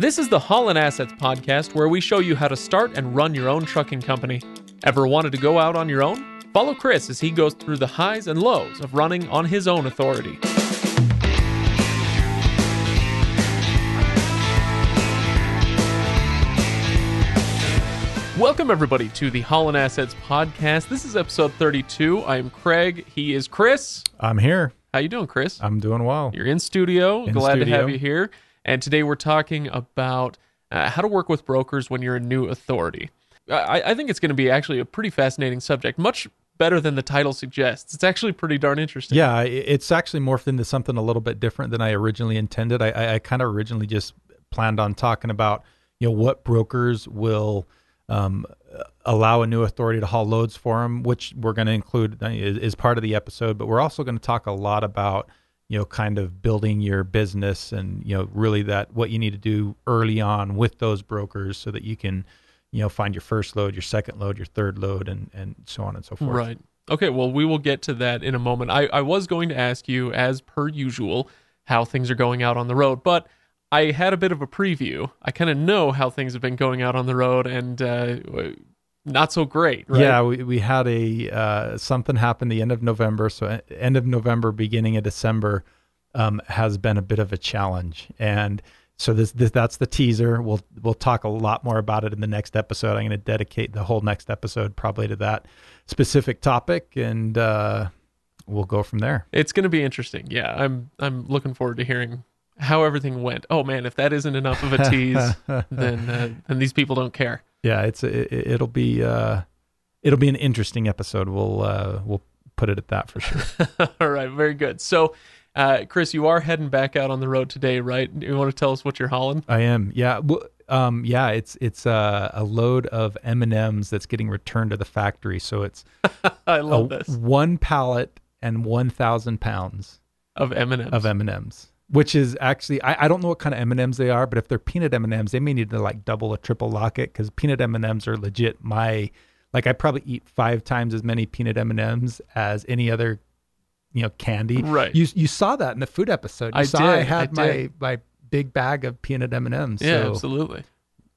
This is the Holland Assets podcast where we show you how to start and run your own trucking company. Ever wanted to go out on your own? Follow Chris as he goes through the highs and lows of running on his own authority. Welcome everybody to the Holland Assets podcast. This is episode 32. I am Craig. He is Chris. I'm here. How you doing, Chris? I'm doing well. You're in studio. In Glad to have you here. And today we're talking about uh, how to work with brokers when you're a new authority. I, I think it's going to be actually a pretty fascinating subject, much better than the title suggests. It's actually pretty darn interesting. Yeah, it's actually morphed into something a little bit different than I originally intended. I, I, I kind of originally just planned on talking about you know what brokers will um, allow a new authority to haul loads for them, which we're going to include uh, is, is part of the episode. But we're also going to talk a lot about you know kind of building your business and you know really that what you need to do early on with those brokers so that you can you know find your first load, your second load, your third load, and and so on and so forth. Right. Okay, well, we will get to that in a moment. I, I was going to ask you, as per usual, how things are going out on the road, but I had a bit of a preview. I kind of know how things have been going out on the road and uh, not so great, right? Yeah, we, we had a uh, something happened the end of November. So end of November, beginning of December, um, has been a bit of a challenge, and so this, this that's the teaser. We'll we'll talk a lot more about it in the next episode. I'm going to dedicate the whole next episode probably to that specific topic, and uh, we'll go from there. It's going to be interesting. Yeah, I'm I'm looking forward to hearing how everything went. Oh man, if that isn't enough of a tease, then uh, then these people don't care. Yeah, it's it, it'll be uh, it'll be an interesting episode. We'll uh, we'll put it at that for sure. All right, very good. So, uh, Chris, you are heading back out on the road today, right? You want to tell us what you're hauling? I am. Yeah. Well, um, yeah. It's it's uh, a load of M and M's that's getting returned to the factory. So it's I a, love this one pallet and one thousand pounds of M&Ms. of M and M's, which is actually I, I don't know what kind of M and M's they are, but if they're peanut M and M's, they may need to like double or triple lock it because peanut M and M's are legit. My like I probably eat five times as many peanut M and M's as any other you know candy. Right. You you saw that in the food episode. You I saw did, I I had my my big bag of peanut M and M's. yeah, so absolutely.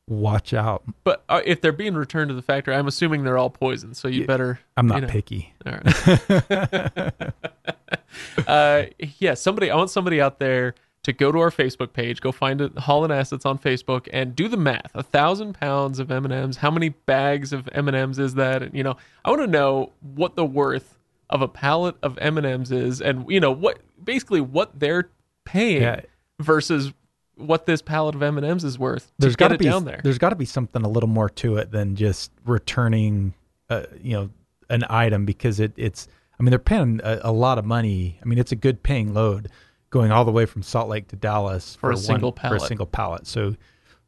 Watch out. But uh, if they're being returned to the factory, I'm assuming they're all poisoned. So you Yeah, better. I'm not you know. picky. All right. uh, yeah, somebody. I want somebody out there to go to our Facebook page, go find it, Holland Assets on Facebook, and do the math. A thousand pounds of M and M's. How many bags of M and M's is that? And, you know, I want to know what the worth of a pallet of M and M's is, and you know what, basically what they're paying Yeah. versus what this pallet of M and M's is worth. There's got to be down there. there's got to be something a little more to it than just returning, uh, you know, an item because it it's. I mean, they're paying a, a lot of money. I mean, it's a good paying load going all the way from Salt Lake to Dallas For a one- single for pallet. a single pallet. So.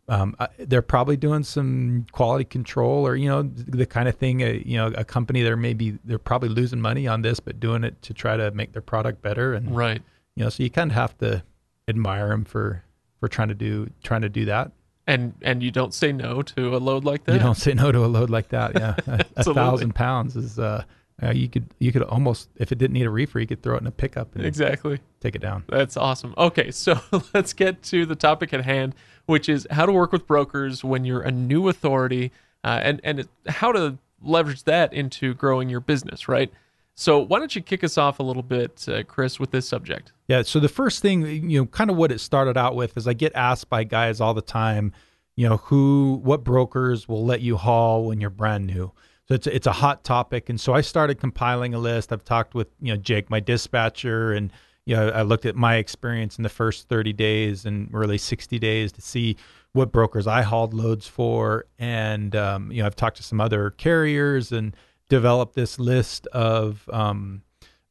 Um, I- they're probably doing some quality control, or you know, the kind of thing. A, you know, a company they're maybe they're probably losing money on this, but doing it to try to make their product better. And Right. you know, so you kind of have to admire them for for trying to do trying to do that. And and you don't say no to a load like that. You don't say no to a load like that. Yeah, a, a thousand pounds is uh, uh, you could you could almost if it didn't need a reefer, you could throw it in a pickup and Exactly. take it down. That's awesome. Okay, so let's get to the topic at hand, which is how to work with brokers when you're a new authority, uh, and and it- how to leverage that into growing your business. Right. So why don't you kick us off a little bit, uh, Chris, with this subject? Yeah. So the first thing, you know, kind of what it started out with is I get asked by guys all the time, you know, who, what brokers will let you haul when you're brand new. So it's it's a hot topic, and so I started compiling a list. I've talked with you know Jake, my dispatcher, and you know I looked at my experience in the first 30 days and really 60 days to see what brokers I hauled loads for, and um, you know I've talked to some other carriers and developed this list of um,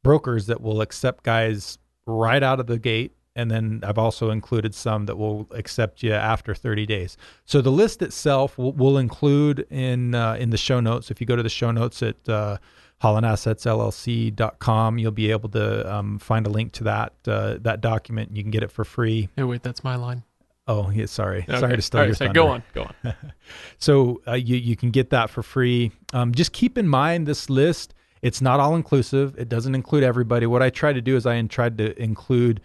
brokers that will accept guys right out of the gate. And then I've also included some that will accept you after 30 days. So the list itself will, will include in uh, in the show notes. If you go to the show notes at uh, hollandassetsllc.com, you'll be able to um, find a link to that uh, that document. You can get it for free. Hey, wait, that's my line. Oh, yeah, sorry, Okay. sorry to steal All right, your so thunder. Go on, go on. So uh, you you can get that for free. Um, just keep in mind this list. It's not all inclusive. It doesn't include everybody. What I try to do is I tried to include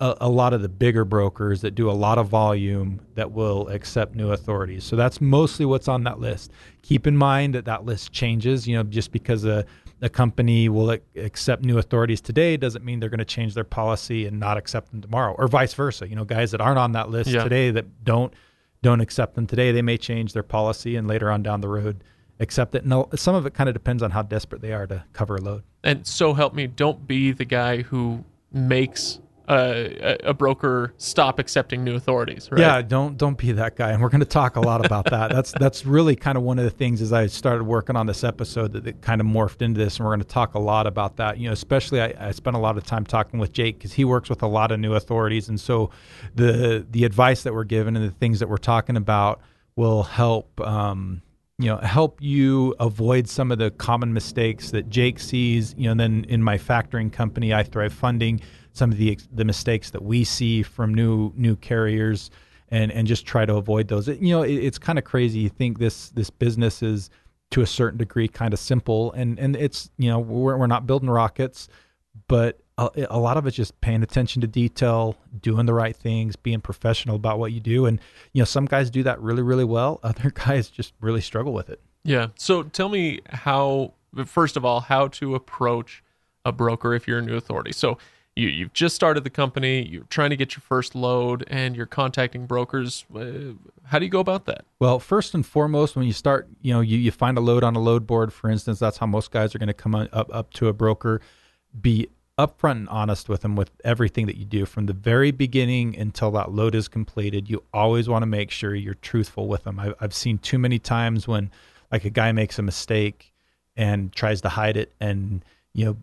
a, a, lot of the bigger brokers that do a lot of volume that will accept new authorities. So that's mostly what's on that list. Keep in mind that that list changes. You know, just because a, a company will accept new authorities today doesn't mean they're going to change their policy and not accept them tomorrow, or vice versa. You know, guys that aren't on that list yeah. today that don't don't accept them today, they may change their policy and later on down the road accept it. No, some of it kind of depends on how desperate they are to cover a load. And so help me, don't be the guy who makes a, a, broker stop accepting new authorities. Right? Yeah, don't don't be that guy. And we're going to talk a lot about that. that's that's really kind of one of the things as I started working on this episode that it kind of morphed into this, and we're going to talk a lot about that. You know, especially I, I spent a lot of time talking with Jake because he works with a lot of new authorities, and so the the advice that we're given and the things that we're talking about will help. Um, you know help you avoid some of the common mistakes that Jake sees you know and then in my factoring company I Thrive Funding some of the the mistakes that we see from new new carriers and and just try to avoid those. It, you know, it, it's kind of crazy. You think this this business is to a certain degree kind of simple, and and it's you know we're we're not building rockets, but a, a lot of it's just paying attention to detail, doing the right things, being professional about what you do, and you know some guys do that really really well. Other guys just really struggle with it. Yeah. So tell me how first of all how to approach a broker if you're a new authority. So you, you've just started the company, you're trying to get your first load, and you're contacting brokers. Uh, how do you go about that? Well, first and foremost, when you start, you know, you, you find a load on a load board, for instance, that's how most guys are going to come up, up to a broker. Be upfront and honest with them with everything that you do from the very beginning until that load is completed. You always want to make sure you're truthful with them. I've, I've seen too many times when, like, a guy makes a mistake and tries to hide it and you know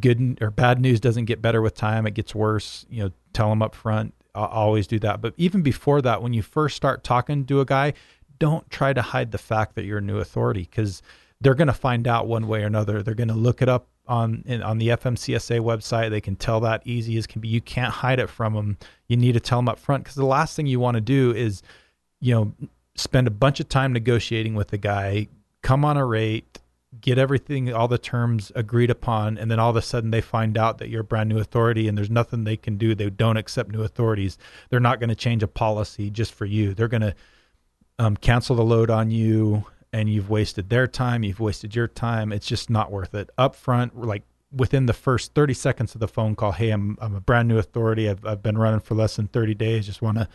good or bad news doesn't get better with time; it gets worse. You know, tell them up front. I'll always do that. But even before that, when you first start talking to a guy, don't try to hide the fact that you're a new authority because they're going to find out one way or another. They're going to look it up on in, on the FMCSA website. They can tell that easy as can be. You can't hide it from them. You need to tell them up front because the last thing you want to do is, you know, spend a bunch of time negotiating with the guy, come on a rate, get everything, all the terms agreed upon, and then all of a sudden they find out that you're a brand new authority and there's nothing they can do. They don't accept new authorities. They're not going to change a policy just for you. They're going to um, cancel the load on you, and you've wasted their time. You've wasted your time. It's just not worth it. Up front, like within the first 30 seconds of the phone call, hey, I'm I'm a brand new authority. I've I've been running for less than 30 days. Just want to,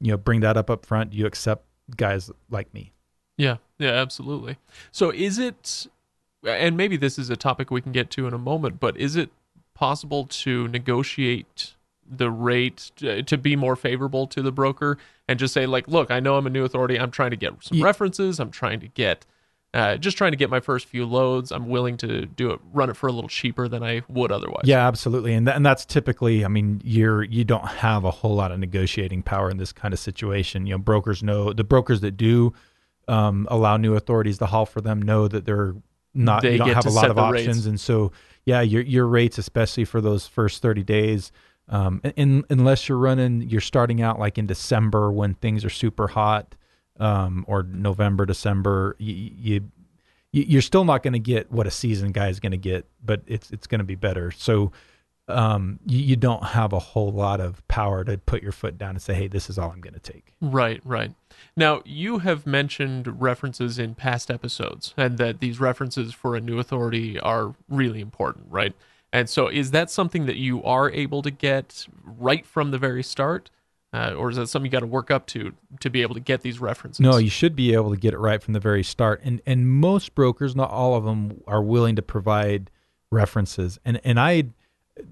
you know, bring that up up front. You accept guys like me. Yeah, yeah, absolutely. So is it and maybe this is a topic we can get to in a moment, but is it possible to negotiate the rate to, be more favorable to the broker and just say like, look, I know I'm a new authority. I'm trying to get some yeah. references. I'm trying to get uh, just trying to get my first few loads. I'm willing to do it, run it for a little cheaper than I would otherwise. Yeah, absolutely, and th- and that's typically, I mean, you're you don't have a whole lot of negotiating power in this kind of situation. You know, brokers know the brokers that do um, allow new authorities to haul for them know that they're not they you don't have a lot of options, rates. and so yeah, your your rates, especially for those first thirty days, um, in, unless you're running, you're starting out like in December when things are super hot, um, or November, December, you, you you're still not going to get what a season guy is going to get, but it's it's going to be better. So um, you, you, don't have a whole lot of power to put your foot down and say, "Hey, this is all I'm going to take." Right, right. Now you have mentioned references in past episodes, and that these references for a new authority are really important, right? And so, is that something that you are able to get right from the very start? Uh, or is that something you got to work up to to be able to get these references? No, you should be able to get it right from the very start. And and most brokers, not all of them, are willing to provide references. And and I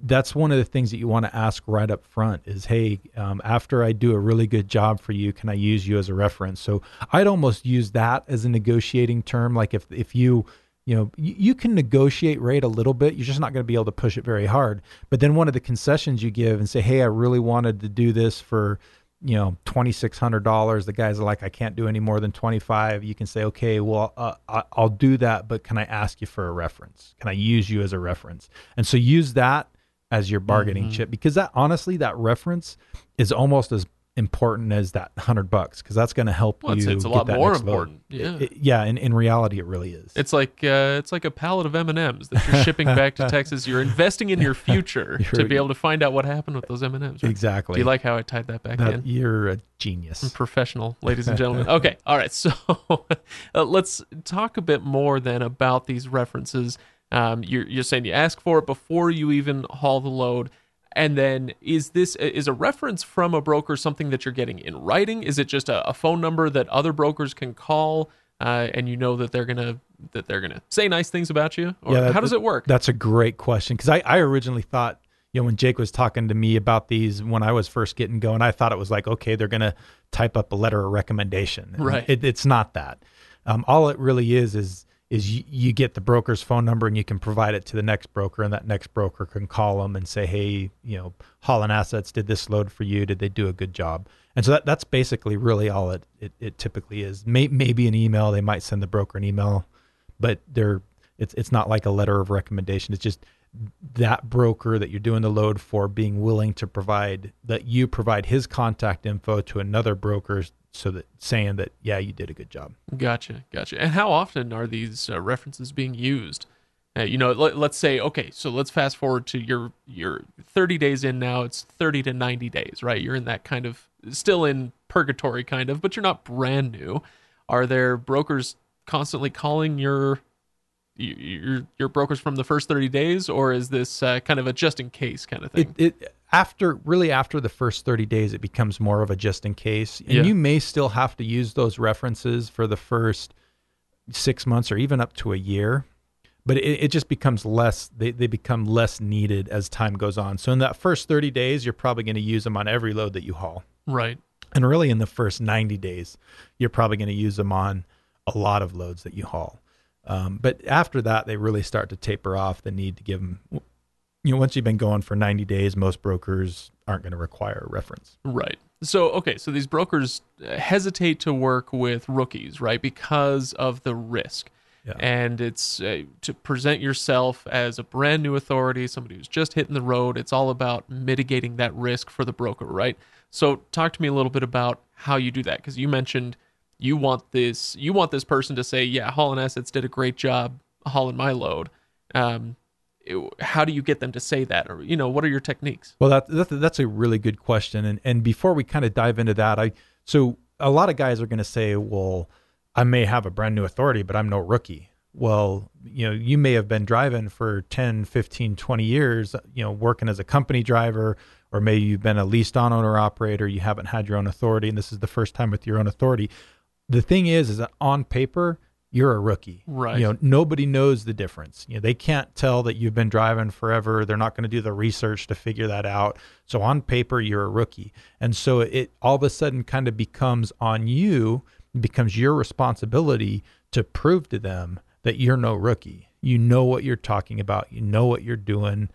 that's one of the things that you want to ask right up front is hey um, after i do a really good job for you can i use you as a reference? So i'd almost use that as a negotiating term. Like if if you you know you, you can negotiate rate a little bit. You're just not going to be able to push it very hard. But then one of the concessions you give and say hey i really wanted to do this for you know $2600 the guys are like i can't do any more than 25 you can say okay well uh, i'll do that but can i ask you for a reference? Can i use you as a reference? And so use that as your bargaining mm-hmm. chip because that honestly that reference is almost as important as that hundred bucks because that's going to help Well, you. it's, it's a get lot that more load. important. Yeah. It- yeah, in, in reality, it really is. It's like uh, it's like a pallet of M and M's that you're shipping back to Texas. You're investing in your future to be able to find out what happened with those M and M's. exactly. Do you like how I tied that back that? in? You're a genius. Professional, ladies and gentlemen. Okay, all right. So uh, let's talk a bit more then about these references. Um, you're you're saying you ask for it before you even haul the load. And then is this is a reference from a broker something that you're getting in writing? Is it just a, a phone number that other brokers can call, uh, and you know that they're gonna that they're gonna say nice things about you? Or Yeah, that- how does it work? That's a great question because I, I originally thought, you know, when Jake was talking to me about these when I was first getting going, I thought it was like, okay, they're going to type up a letter of recommendation. Right. It, it's not that. Um, all it really is is is you, you get the broker's phone number and you can provide it to the next broker, and that next broker can call them and say, hey, you know, Holland Assets did this load for you. Did they do a good job? And so that, that's basically really all it, it, it typically is. May, maybe an email. They might send the broker an email, but they're it's it's not like a letter of recommendation. It's just that broker that you're doing the load for being willing to provide that you provide his contact info to another broker so that saying that yeah you did a good job Gotcha, gotcha. And how often are these uh, references being used? Uh, you know, let, let's say, okay, so let's fast forward to your your 30 days in now. It's 30 to 90 days, right? You're in that kind of still in purgatory, kind of, but you're not brand new. Are there brokers constantly calling your your your brokers from the first 30 days, or is this uh, kind of a just in case kind of thing? it, it after really after the first 30 days it becomes more of a just in case and Yeah. you may still have to use those references for the first six months or even up to a year but it, it just becomes less they, they become less needed as time goes on so in that first 30 days you're probably going to use them on every load that you haul right. and really in the first 90 days you're probably going to use them on a lot of loads that you haul um, but after that they really start to taper off the need to give them you know once you've been going for 90 days most brokers aren't going to require a reference Right. So, okay, so these brokers uh, hesitate to work with rookies, right? Because of the risk. Yeah. And it's uh, to present yourself as a brand new authority, somebody who's just hitting the road. It's all about mitigating that risk for the broker, right? So, talk to me a little bit about how you do that because you mentioned you want this you want this person to say, "Yeah, Holland Assets did a great job hauling my load." Um, it- how do you get them to say that, or you know, what are your techniques? Well, that, that that's a really good question, and and before we kind of dive into that, I so a lot of guys are going to say, well, I may have a brand new authority, but I'm no rookie. Well, you know, you may have been driving for 10, 15, 20 years, you know, working as a company driver, or maybe you've been a leased on owner operator, you haven't had your own authority, and this is the first time with your own authority. The thing is, is that on paper, you're a rookie. Right. You know, nobody knows the difference. You know, they can't tell that you've been driving forever. They're not going to do the research to figure that out. So on paper, you're a rookie. And so it all of a sudden kind of becomes on you, becomes your responsibility to prove to them that you're no rookie. You know what you're talking about. You know what you're doing.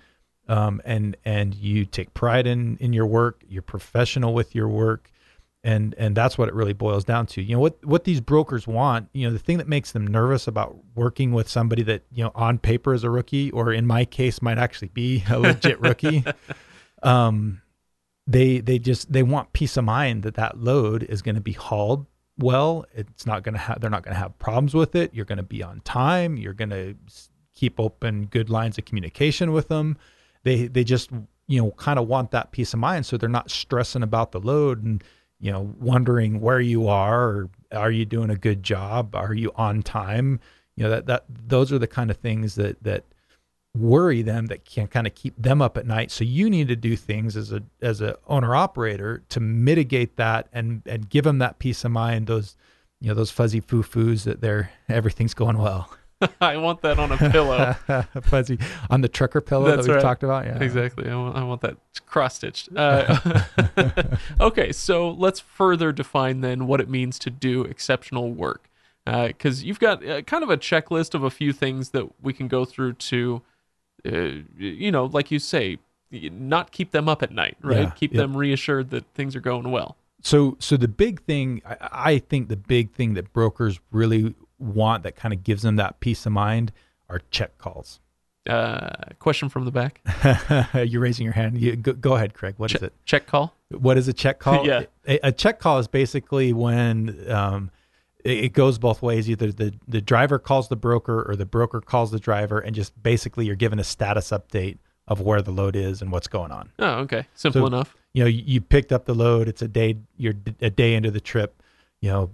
Um, and and you take pride in in your work. You're professional with your work and and that's what it really boils down to. You know what what these brokers want. You know the thing that makes them nervous about working with somebody that you know on paper is a rookie, or in my case might actually be a legit rookie. Um, they they just they want peace of mind that that load is going to be hauled well. It's not going to have they're not going to have problems with it. You're going to be on time. You're going to keep open good lines of communication with them. They they just you know kind of want that peace of mind, so they're not stressing about the load and you know, wondering where you are, or are you doing a good job? Are you on time? You know, that, that, those are the kind of things that, that worry them that can kind of keep them up at night. So you need to do things as a, as a owner operator to mitigate that and, and give them that peace of mind, those, you know, those fuzzy foo-foos that they're, everything's going well. I want that on a pillow. fuzzy on the trucker pillow That's that we right. talked about. Yeah. Exactly. I want, I want that cross stitched. Uh, okay, so let's further define then what it means to do exceptional work. Because you've got uh, kind of a checklist of a few things that we can go through to, uh, you know, like you say, not keep them up at night, right? Yeah, keep yeah. them reassured that things are going well. So, so the big thing, I, I think the big thing that brokers really want that kind of gives them that peace of mind are check calls. Uh, question from the back. You're raising your hand. You, go, go ahead, Craig. What is Che- it? Check call. What is a check call? Yeah. A, a check call is basically when um, it, it goes both ways. Either the, the driver calls the broker or the broker calls the driver, and just basically you're given a status update of where the load is and what's going on. Oh, okay. Simple So- enough. You know, you, you picked up the load. It's a day. You're a day into the trip. You know,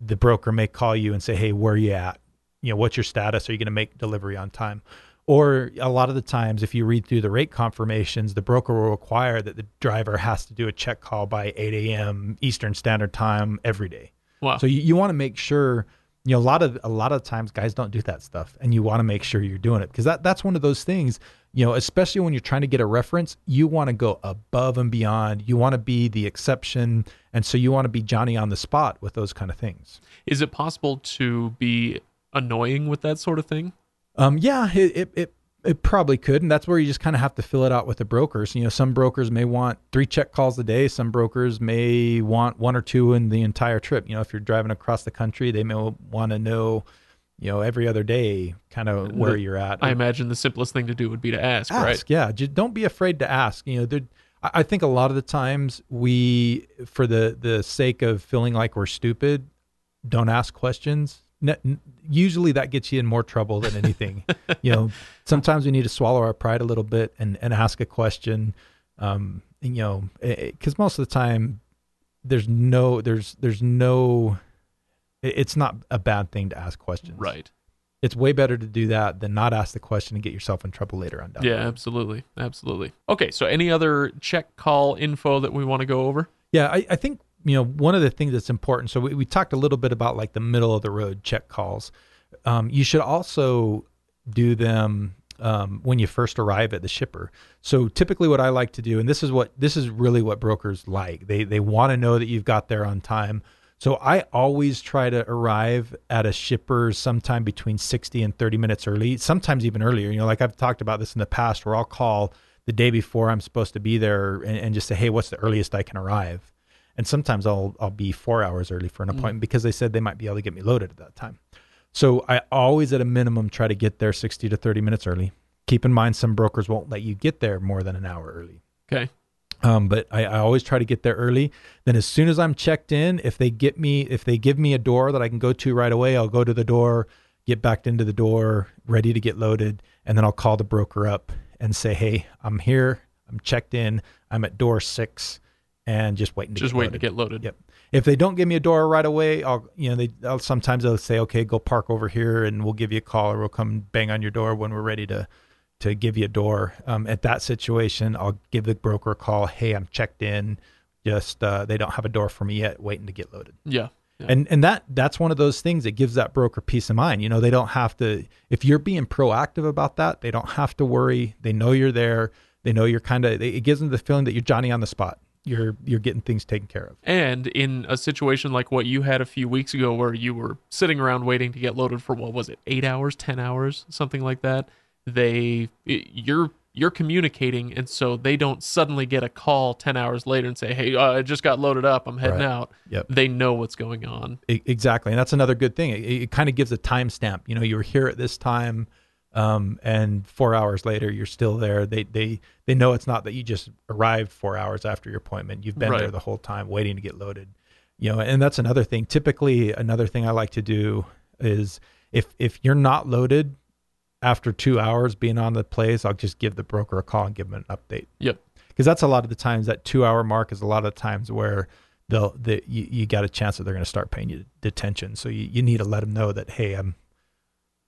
the broker may call you and say, "Hey, where are you at? You know, what's your status? Are you going to make delivery on time?" Or a lot of the times, if you read through the rate confirmations, the broker will require that the driver has to do a check call by 8 a.m. Eastern Standard Time every day. Wow. So you, you want to make sure, you know, a lot of a lot of times guys don't do that stuff, and you want to make sure you're doing it because that that's one of those things, you know, especially when you're trying to get a reference, you want to go above and beyond. You want to be the exception, and so you want to be Johnny on the spot with those kind of things. Is it possible to be annoying with that sort of thing? Um, yeah, it, it, it, it probably could. And that's where you just kind of have to fill it out with the brokers. You know, some brokers may want three check calls a day. Some brokers may want one or two in the entire trip. You know, if you're driving across the country, they may want to know, you know, every other day kind of where The- you're at. I imagine the simplest thing to do would be to ask, ask, right? yeah. Just don't be afraid to ask. You know, there, I I think a lot of the times we, for the, the sake of feeling like we're stupid, don't ask questions. Usually that gets you in more trouble than anything. you know, sometimes we need to swallow our pride a little bit and, and ask a question. Um, and, you know, because most of the time there's no, there's, there's no, it- it's not a bad thing to ask questions. Right. It's way better to do that than not ask the question and get yourself in trouble later on. down Yeah, road. absolutely. Absolutely. Okay, so any other check call info that we want to go over? Yeah, I, I think you know one of the things that's important. So we, we talked a little bit about like the middle of the road check calls. Um, you should also do them um, when you first arrive at the shipper. So typically, what I like to do, and this is what this is really what brokers like. They they want to know that you've got there on time. So I always try to arrive at a shipper sometime between 60 and 30 minutes early, sometimes even earlier. You know, like I've talked about this in the past where I'll call the day before I'm supposed to be there and, and just say, "Hey, what's the earliest I can arrive?" And sometimes I'll I'll be 4 hours early for an appointment because they said they might be able to get me loaded at that time. So I always at a minimum try to get there 60 to 30 minutes early. Keep in mind some brokers won't let you get there more than an hour early. Okay. Um, but I, I always try to get there early. Then as soon as I'm checked in, if they get me, if they give me a door that I can go to right away, I'll go to the door, get backed into the door, ready to get loaded, and then I'll call the broker up and say, "Hey, I'm here. I'm checked in. I'm at door six, and just waiting to Just get waiting loaded." to get loaded. Yep. If they don't give me a door right away, I'll you know they I'll, sometimes they'll say, "Okay, go park over here, and we'll give you a call, or we'll come bang on your door when we're ready to." to give you a door. Um, at that situation, I'll give the broker a call. Hey, I'm checked in. Just uh, they don't have a door for me yet. Waiting to get loaded. Yeah. Yeah. And and that that's one of those things that gives that broker peace of mind. You know, they don't have to. If you're being proactive about that, they don't have to worry. They know you're there. They know you're kind of. It gives them the feeling that you're Johnny on the spot. You're you're getting things taken care of. And in a situation like what you had a few weeks ago, where you were sitting around waiting to get loaded for what was it, eight hours, ten hours, something like that, they you're you're communicating, and so they don't suddenly get a call ten hours later and say, "Hey, uh, I just got loaded up. I'm heading Right. out." Yep. They know what's going on. Exactly, and that's another good thing. It, it kind of gives a timestamp. You know, you were here at this time, um, and four hours later, you're still there. They they they know it's not that you just arrived four hours after your appointment. You've been Right. there the whole time, waiting to get loaded. You know, and that's another thing. Typically, another thing I like to do is if if you're not loaded after two hours being on the place, I'll just give the broker a call and give them an update Yep. because that's a lot of the times that two hour mark is a lot of the times where they'll the, you, you got a chance that they're going to start paying you detention so you, you need to let them know that hey i'm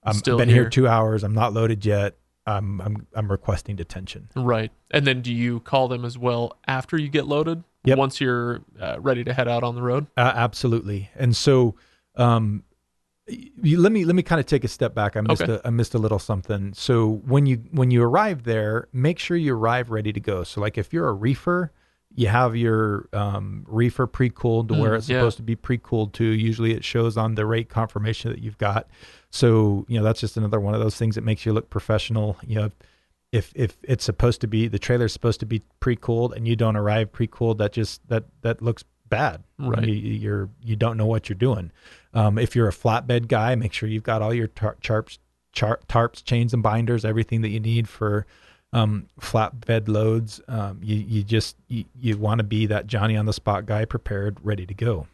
i'm Still been here. here. two hours i'm not loaded yet i'm i'm i'm requesting detention Right. And then do you call them as well after you get loaded? Yep. Once you're uh, ready to head out on the road? uh, absolutely and so um you, let me let me kind of take a step back i missed Okay. a, i missed a little something so when you when you arrive there make sure you arrive ready to go so like if you're a reefer you have your um, reefer pre-cooled to where Mm, it's yeah. supposed to be pre-cooled to usually it shows on the rate confirmation that you've got so you know that's just another one of those things that makes you look professional you know if if it's supposed to be the trailer's supposed to be pre-cooled and you don't arrive pre-cooled that just that that looks bad Right. you, you're you don't know what you're doing um, if you're a flatbed guy make sure you've got all your tar- tarps char- tarps chains and binders everything that you need for um, flatbed loads, um, you you just you, you want to be that Johnny on the spot guy, prepared, ready to go.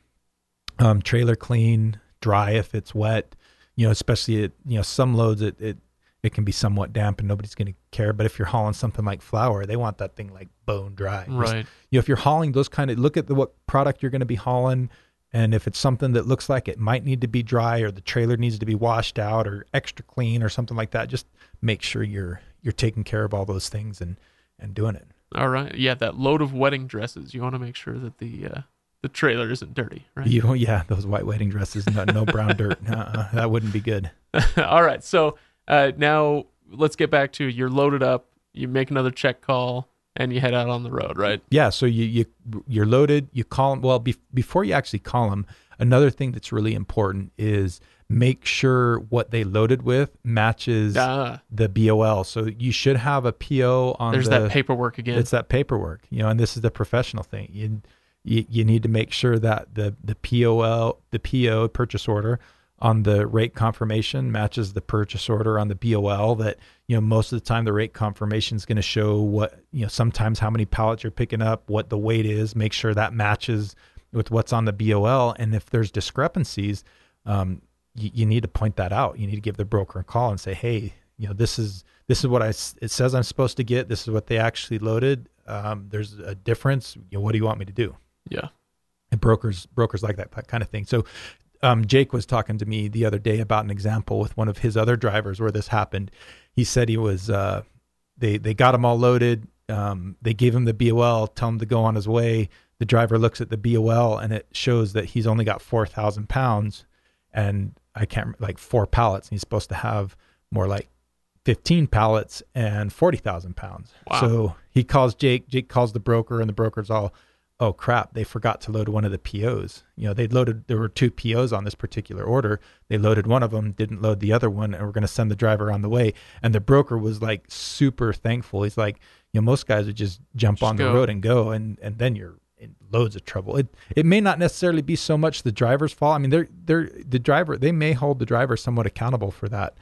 Um, trailer clean, dry if it's wet. You know, especially at, you know some loads it it it can be somewhat damp and nobody's going to care. But if you're hauling something like flour, they want that thing like bone dry. Just- Right. you know, if you're hauling those kind of look at the what product you're going to be hauling, and if it's something that looks like it might need to be dry or the trailer needs to be washed out or extra clean or something like that, just make sure you're you're taking care of all those things and and doing it. All right. Yeah, that load of wedding dresses. You want to make sure that the uh, the trailer isn't dirty, right? You yeah, those white wedding dresses, no, no brown dirt, uh-uh, that wouldn't be good. All right. So uh, now let's get back to you're loaded up. You make another check call and you head out on the road, right? Yeah, so you you you're loaded. You call them. Well, be, before you actually call them, another thing that's really important is make sure what they loaded with matches Ah, the BOL. So you should have a PO on there's the. that paperwork again. It's that paperwork, you know, and this is the professional thing. You, you you need to make sure that the the POL the PO purchase order on the rate confirmation matches the purchase order on the BOL. That you know most of the time the rate confirmation is going to show what you know sometimes how many pallets you're picking up, what the weight is. Make sure that matches with what's on the BOL, and if there's discrepancies, um, you, you need to point that out. You need to give the broker a call and say, hey, you know this is this is what I it says I'm supposed to get. This is what they actually loaded. Um, there's a difference. You know, what do you want me to do? Yeah. And brokers brokers like that, that kind of thing. So um, Jake was talking to me the other day about an example with one of his other drivers where this happened. He said he was uh, they they got him all loaded. Um, they gave him the BOL, tell him to go on his way. The driver looks at the BOL and it shows that he's only got four thousand pounds, and I can't like four pallets. And he's supposed to have more like fifteen pallets and forty thousand pounds. Wow. So he calls Jake. Jake calls the broker, and the broker's all, "Oh crap! They forgot to load one of the POs. You know, they loaded. There were two POs on this particular order. They loaded one of them, didn't load the other one, and we're going to send the driver on the way." And the broker was like super thankful. He's like, "You know, most guys would just jump Just on go. the road and go, and and then you're." in loads of trouble. It it may not necessarily be so much the driver's fault. I mean, they're they're the driver. They may hold the driver somewhat accountable for that,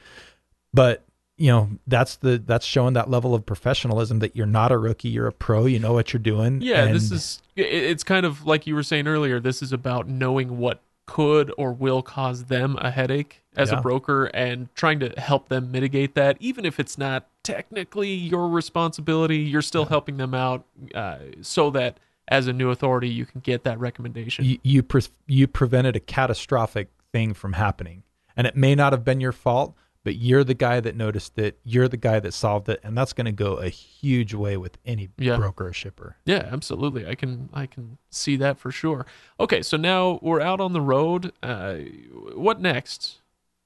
but you know that's the that's showing that level of professionalism that you're not a rookie. You're a pro. You know what you're doing. Yeah, this is it's kind of like you were saying earlier, this is about knowing what could or will cause them a headache as Yeah. a broker and trying to help them mitigate that even if it's not technically your responsibility, you're still helping them out uh, so that as a new authority you can get that recommendation. you you, pre- you prevented a catastrophic thing from happening, and it may not have been your fault, but you're the guy that noticed it. You're the guy that solved it, and that's going to go a huge way with any Yeah. broker or shipper. Yeah, absolutely. I can I can see that for sure. Okay, so now we're out on the road. Uh, what next?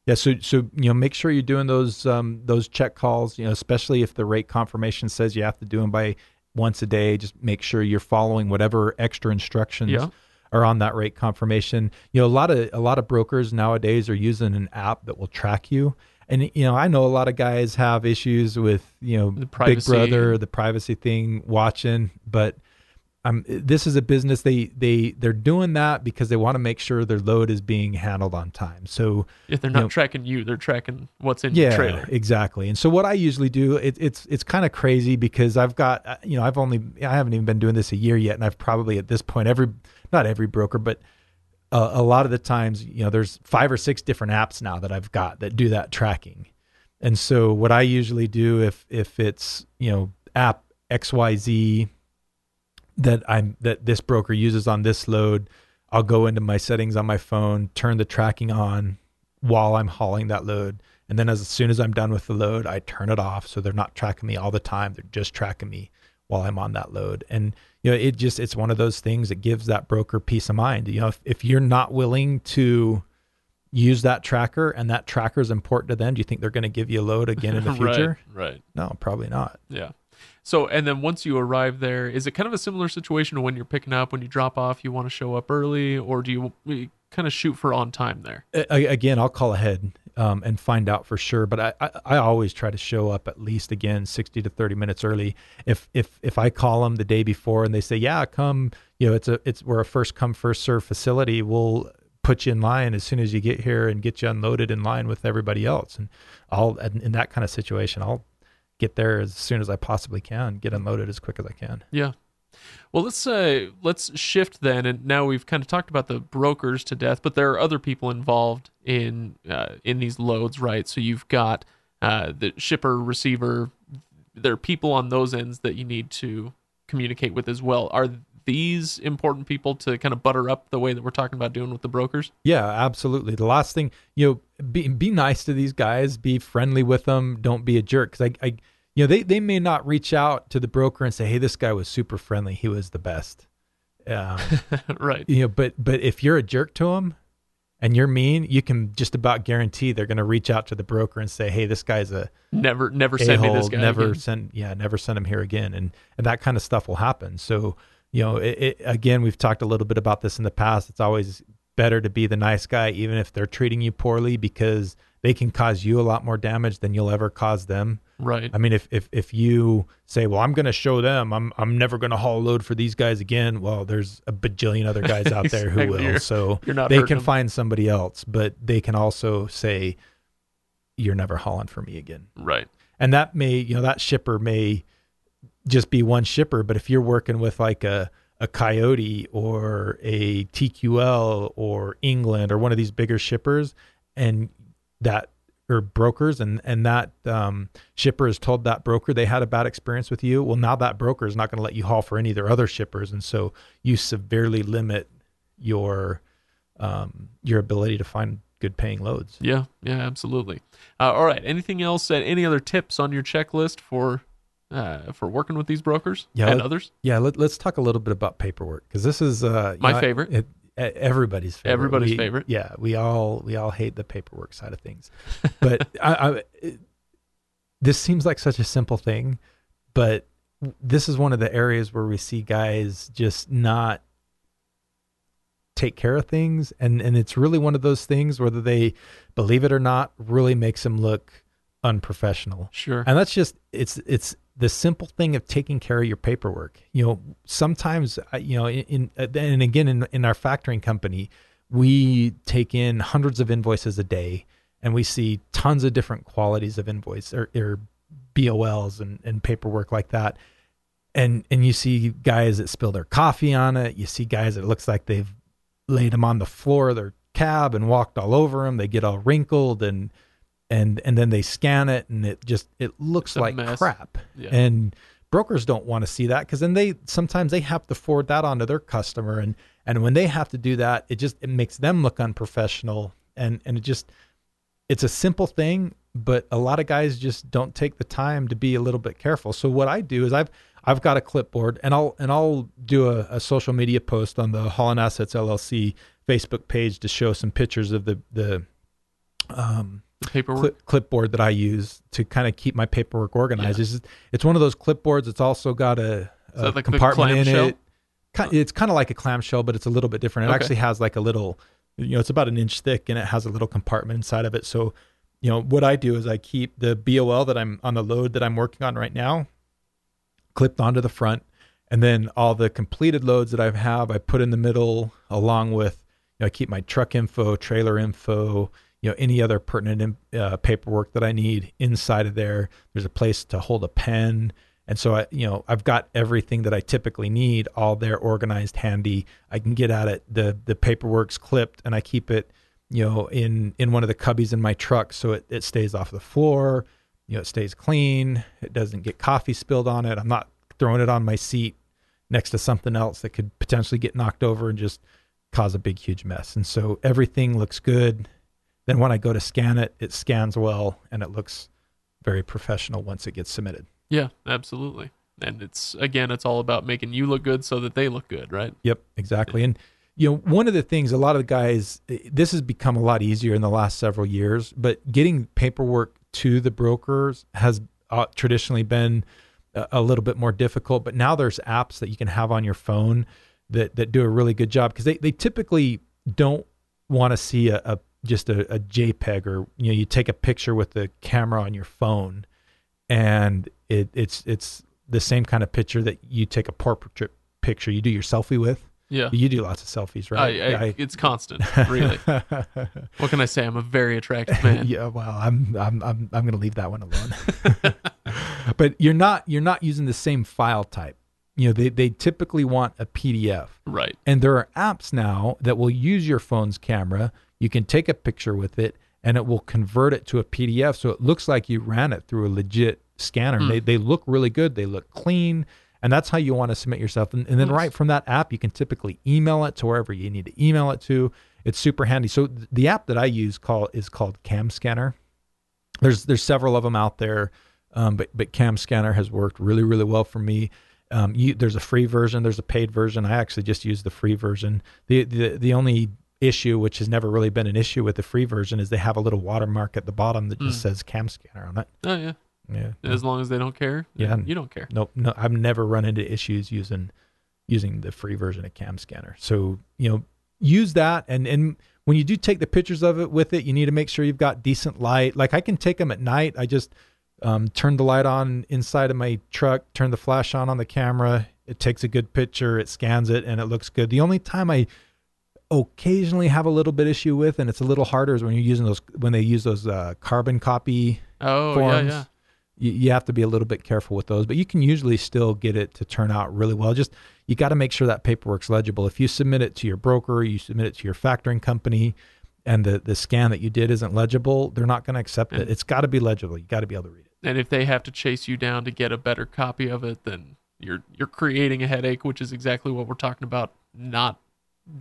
Yeah, so so you know, make sure you're doing those um, those check calls. You know, especially if the rate confirmation says you have to do them by once a day. Just make sure you're following whatever extra instructions Yeah. are on that rate confirmation. You know, a lot of a lot of brokers nowadays are using an app that will track you. And you know, I know a lot of guys have issues with you know Big. Brother, the privacy thing, watching, but. Um, this is a business they they they're doing that because they want to make sure their load is being handled on time. So If they're You not know- tracking you, they're tracking what's in yeah, your trailer. exactly. And so what I usually do, it, it's it's kind of crazy because I've got uh, you know I've only I haven't even been doing this a year yet, and I've probably at this point every not every broker, but a lot of the times you know there's five or six different apps now that I've got that do that tracking. And so what I usually do if if it's you know app X Y Z that I'm that this broker uses on this load, I'll go into my settings on my phone, turn the tracking on while I'm hauling that load. And then as soon as I'm done with the load, I turn it off so they're not tracking me all the time. They're just tracking me while I'm on that load. And you know, it just it's one of those things that gives that broker peace of mind. You know, if, if you're not willing to use that tracker and that tracker is important to them, do you think they're going to give you a load again in the future? Right, right. No, probably not. Yeah. So, and then once you arrive there, is it kind of a similar situation to when you're picking up, when you drop off, you want to show up early, or do you, kind of shoot for on time there? Again, I'll call ahead um, and find out for sure. But I, I, I always try to show up at least again sixty to thirty minutes early. If if if I call them the day before and they say, "Yeah, come," you know, it's a it's we're a first come first serve facility. We'll put you in line as soon as you get here and get you unloaded in line with everybody else. And I'll in in that kind of situation, I'll get there as soon as I possibly can, get unloaded as quick as I can. Yeah. Well, let's uh, let's shift then, and now we've kind of talked about the brokers to death, but there are other people involved in uh, in these loads, right? So you've got uh, the shipper, receiver. There are people on those ends that you need to communicate with as well. Are these important people to kind of butter up the way that we're talking about doing with the brokers? Yeah, absolutely. The last thing, you know, be be nice to these guys, be friendly with them, don't be a jerk. Because I, I, you know, they they may not reach out to the broker and say, "Hey, this guy was super friendly. He was the best." Um, right. you know, but but if you're a jerk to them and you're mean, you can just about guarantee they're going to reach out to the broker and say, "Hey, this guy's a Never, never send me this guy. never again. send yeah never send him here again and and that kind of stuff will happen so you know it, it, again we've talked a little bit about this in the past it's always better to be the nice guy even if they're treating you poorly because they can cause you a lot more damage than you'll ever cause them Right. i mean if if, if you say well i'm going to show them i'm i'm never going to haul a load for these guys again well there's a bajillion other guys out there who will You're- so you're they can them. find somebody else but they can also say you're never hauling for me again Right. and that may you know that shipper may just be one shipper but if you're working with like a a coyote or a tql or england or one of these bigger shippers and that or brokers and and that um, shipper has told that broker they had a bad experience with you well now that broker is not going to let you haul for any of their other shippers and so you severely limit your um, your ability to find good paying loads Yeah. Yeah. Absolutely. Uh, all right. Anything else? Uh, any other tips on your checklist for uh, for working with these brokers Yeah, and let- others? Yeah, let, us talk a little bit about paperwork because this is uh, My know, favorite. It, everybody's favorite. Everybody's We- favorite. Yeah, we all we all hate the paperwork side of things, but I, I, this seems like such a simple thing, but this is one of the areas where we see guys just not take care of things, and and it's really one of those things whether they believe it or not really makes them look unprofessional Sure. and that's just it's it's the simple thing of taking care of your paperwork. You know sometimes you know in, in and again in, in our factoring company we take in hundreds of invoices a day and we see tons of different qualities of invoice or, or bols and, and paperwork like that. And and you see guys that spill their coffee on it. You see guys that looks like they've laid them on the floor of their cab and walked all over them they get all wrinkled and and and then they scan it and it just it looks It's like crap. Yeah. and brokers don't want to see that because then they sometimes they have to forward that on to their customer. And and when they have to do that it just it makes them look unprofessional. And and it just it's a simple thing but a lot of guys just don't take the time to be a little bit careful. So what i do is i've i've got a clipboard and i'll and i'll do a, a social media post on the holland assets llc facebook page to show some pictures of the the um the paperwork. clip, clipboard that I use to kind of keep my paperwork organized. Yeah. It's, it's one of those clipboards. It's also got a, a that like the compartment in it. It's kind of like a clamshell, but it's a little bit different. It Okay. actually has like a little, you know, it's about an inch thick and it has a little compartment inside of it. So, you know, what I do is I keep the BOL that I'm on the load that I'm working on right now clipped onto the front. And then all the completed loads that I have, I put in the middle along with, you know, I keep my truck info, trailer info, you know, any other pertinent uh, paperwork that I need inside of there. There's a place to hold a pen. And so I, you know, I've got everything that I typically need all there organized handy. I can get at it. The the paperwork's clipped and I keep it, you know, in in one of the cubbies in my truck so it, it stays off the floor. You know, it stays clean. It doesn't get coffee spilled on it. I'm not throwing it on my seat next to something else that could potentially get knocked over and just cause a big huge mess. And so everything looks good. Then when I go to scan it, it scans well and it looks very professional once it gets submitted. Yeah, absolutely. And it's again, it's all about making you look good so that they look good, right? Yep, exactly. And you know, one of the things a lot of the guys this has become a lot easier in the last several years, but getting paperwork to the brokers has uh, traditionally been a, a little bit more difficult, but now there's apps that you can have on your phone that that do a really good job because they they typically don't want to see a, a just a, a JPEG or you know you take a picture with the camera on your phone and it it's it's the same kind of picture that you take a portrait picture you do your selfie with. Yeah. You do lots of selfies, right? I, I- it's constant, really. what can I say? I'm a very attractive man. yeah, well, I'm I'm I'm I'm going to leave that one alone. but you're not you're not using the same file type. You know, they they typically want a PDF. Right. And there are apps now that will use your phone's camera. You can take a picture with it and it will convert it to a PDF so it looks like you ran it through a legit scanner. Hmm. They they look really good. They look clean. And that's how you want to submit yourself. And, and then Nice. right from that app, you can typically email it to wherever you need to email it to. It's super handy. So th- the app that I use call is called Cam Scanner. There's there's several of them out there, um, but but Cam Scanner has worked really really well for me. Um, you, there's a free version, there's a paid version. I actually just use the free version. The, the the only issue, which has never really been an issue with the free version, is they have a little watermark at the bottom that just Hmm. says Cam Scanner on it. Oh yeah. Yeah. As long as they don't care. Yeah. You don't care. Nope. No, I've never run into issues using using the free version of Cam Scanner. So you know, use that, and and when you do take the pictures of it with it, you need to make sure you've got decent light. Like I can take them at night. I just um, turn the light on inside of my truck, turn the flash on on the camera. It takes a good picture. It scans it, and it looks good. The only time I occasionally have a little bit issue with, and it's a little harder, is when you're using those when they use those uh, carbon copy Oh forms. yeah, yeah. You, you have to be a little bit careful with those, but you can usually still get it to turn out really well. Just you got to make sure that paperwork's legible. If you submit it to your broker, you submit it to your factoring company, and the the scan that you did isn't legible, they're not going to accept it. It's got to be legible. You got to be able to read it. And if they have to chase you down to get a better copy of it, then you're you're creating a headache, which is exactly what we're talking about not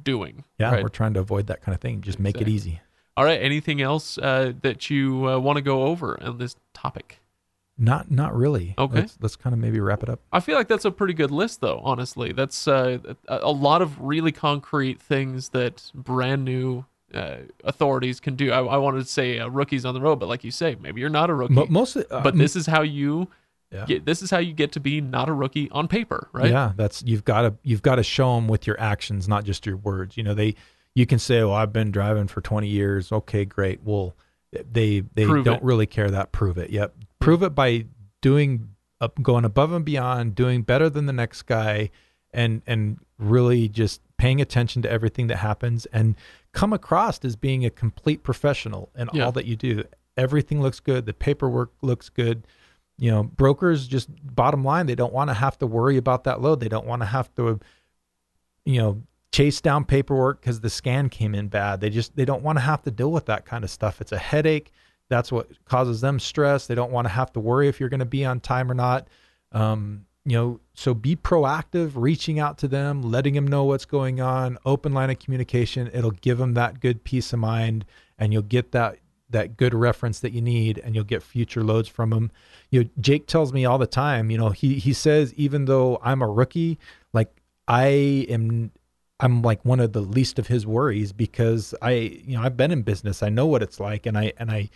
doing. Yeah, Right. we're trying to avoid that kind of thing. Just make it easy. All right. Anything else uh, that you uh, want to go over on this topic? Not not really. Okay. Let's, let's kind of maybe wrap it up. I feel like that's a pretty good list, though. Honestly, that's uh, a, lot of really concrete things that brand new uh, authorities can do. I, I wanted to say uh, rookies on the road, but like you say, maybe you're not a rookie. Mo- most, uh, but this is how you yeah. get. This is how you get to be not a rookie on paper, right? Yeah, that's you've got to you've got to show them with your actions, not just your words. You know, they you can say, "Well, I've been driving for 20 years." Okay, great. Well, they they Prove don't it. really care that. Prove it. Yep. Prove it by doing up, going above and beyond, doing better than the next guy, and and really just paying attention to everything that happens and come across as being a complete professional in Yeah. all that you do. Everything looks good. The paperwork looks good you know brokers just bottom line they don't want to have to worry about that load. They don't want to have to you know chase down paperwork because the scan came in bad. They just they don't want to have to deal with that kind of stuff. It's a headache. That's what causes them stress. They don't want to have to worry if you're going to be on time or not. Um, you know so be proactive reaching out to them letting them know what's going on open line of communication. It'll give them that good peace of mind and you'll get that that good reference that you need and you'll get future loads from them you know jake tells me all the time you know he he says even though i'm a rookie like i am i'm like one of the least of his worries because i you know i've been in business. I know what it's like and i and i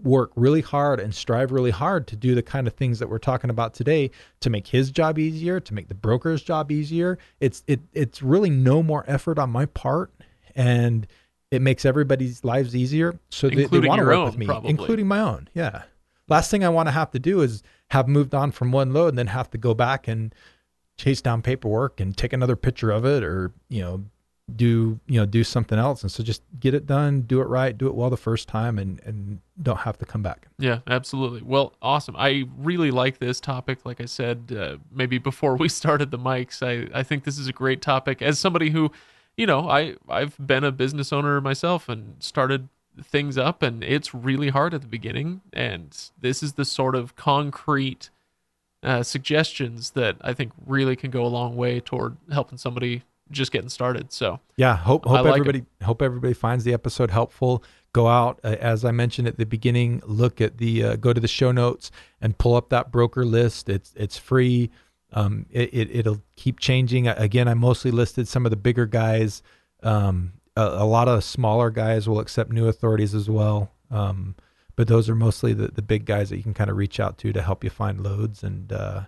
work really hard and strive really hard to do the kind of things that we're talking about today to make his job easier to make the broker's job easier. It's it it's really no more effort on my part. And it makes everybody's lives easier so they, they want to work own, with me probably. including my own yeah last thing i want to have to do is have moved on from one load and then have to go back and chase down paperwork and take another picture of it or you know do you know do something else and so just get it done do it right do it well the first time and and don't have to come back Yeah, absolutely. Well, awesome. I really like this topic. Like I said, uh, maybe before we started the mics, I, I think this is a great topic. As somebody who, you know, I I've been a business owner myself and started things up, and it's really hard at the beginning. And this is the sort of concrete uh, suggestions that I think really can go a long way toward helping somebody just getting started. So yeah hope hope like it. everybody hope everybody finds the episode helpful go out uh, as i mentioned at the beginning look at the uh, go to the show notes and pull up that broker list it's it's free um, it, it it'll keep changing. Again i mostly listed some of the bigger guys. Um, a, a lot of smaller guys will accept new authorities as well. Um, but those are mostly the, the big guys that you can kind of reach out to to help you find loads. And uh,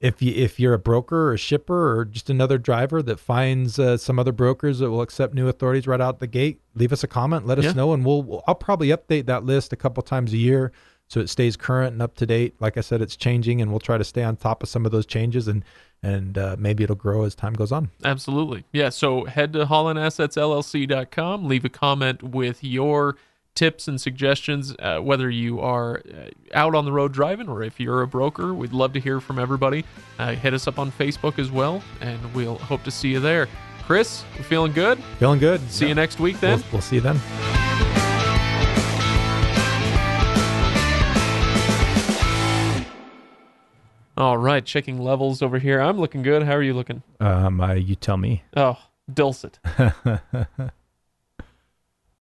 if you if you're a broker or a shipper or just another driver that finds uh, some other brokers that will accept new authorities right out the gate, leave us a comment, let us Yeah. know, and we'll, we'll I'll probably update that list a couple times a year so it stays current and up to date. Like I said, it's changing, and we'll try to stay on top of some of those changes, and and uh, maybe it'll grow as time goes on. Absolutely. Yeah. So head to hollandassetsllc.com, leave a comment with your tips and suggestions, uh, whether you are uh, out on the road driving or if you're a broker. We'd love to hear from everybody. Uh, hit us up on Facebook as well, and we'll hope to see you there. Chris, you feeling good? Feeling good. See yeah. you next week then. We'll, we'll see you then. All right, checking levels over here. I'm looking good. How are you looking? Um, you tell me. Oh, dulcet.